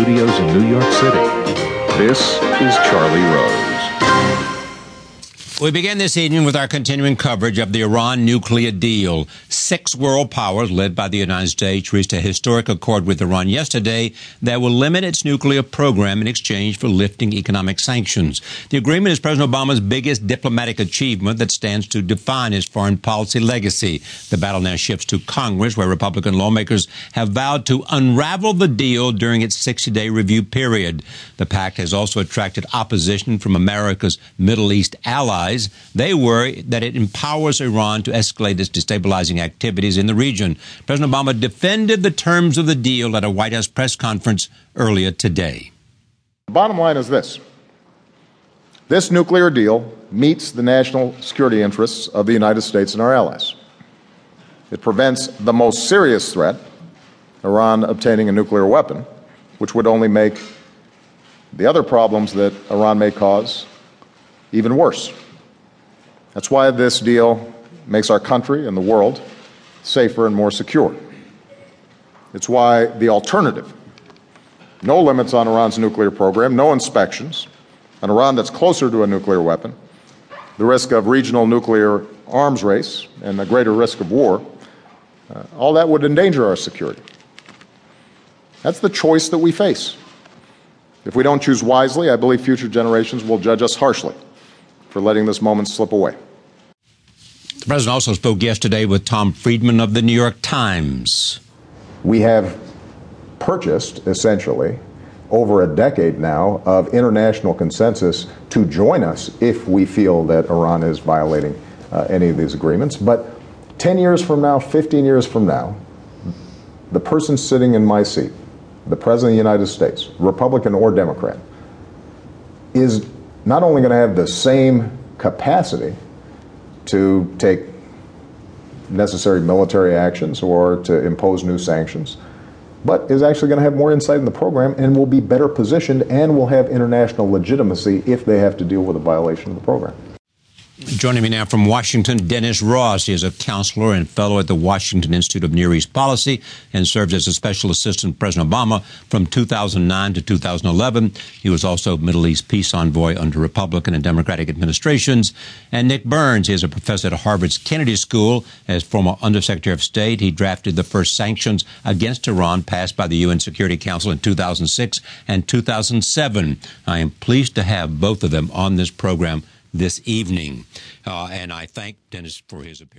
studios in New York City. This is Charlie Rose. We begin this evening with our continuing coverage of the Iran nuclear deal. Six world powers, led by the United States, reached a historic accord with Iran yesterday that will limit its nuclear program in exchange for lifting economic sanctions. The agreement is President Obama's biggest diplomatic achievement that stands to define his foreign policy legacy. The battle now shifts to Congress, where Republican lawmakers have vowed to unravel the deal during its 60 day review period. The pact has also attracted opposition from America's Middle East allies they worry that it empowers Iran to escalate its destabilizing activities in the region. President Obama defended the terms of the deal at a White House press conference earlier today. The bottom line is this this nuclear deal meets the national security interests of the United States and our allies. It prevents the most serious threat, Iran obtaining a nuclear weapon, which would only make the other problems that Iran may cause even worse. That's why this deal makes our country and the world safer and more secure. It's why the alternative no limits on Iran's nuclear program, no inspections, an Iran that's closer to a nuclear weapon, the risk of regional nuclear arms race, and a greater risk of war, uh, all that would endanger our security. That's the choice that we face. If we don't choose wisely, I believe future generations will judge us harshly for letting this moment slip away. The president also spoke yesterday with Tom Friedman of the New York Times. We have purchased, essentially, over a decade now of international consensus to join us if we feel that Iran is violating uh, any of these agreements. But 10 years from now, 15 years from now, the person sitting in my seat, the President of the United States, Republican or Democrat, is not only going to have the same capacity to take necessary military actions or to impose new sanctions, but is actually going to have more insight in the program and will be better positioned and will have international legitimacy if they have to deal with a violation of the program. Joining me now from Washington, Dennis Ross. He is a counselor and fellow at the Washington Institute of Near East Policy and served as a special assistant to President Obama from 2009 to 2011. He was also Middle East peace envoy under Republican and Democratic administrations. And Nick Burns, he is a professor at Harvard's Kennedy School. As former Undersecretary of State, he drafted the first sanctions against Iran passed by the UN Security Council in 2006 and 2007. I am pleased to have both of them on this program this evening. Uh, and I thank Dennis for his appearance.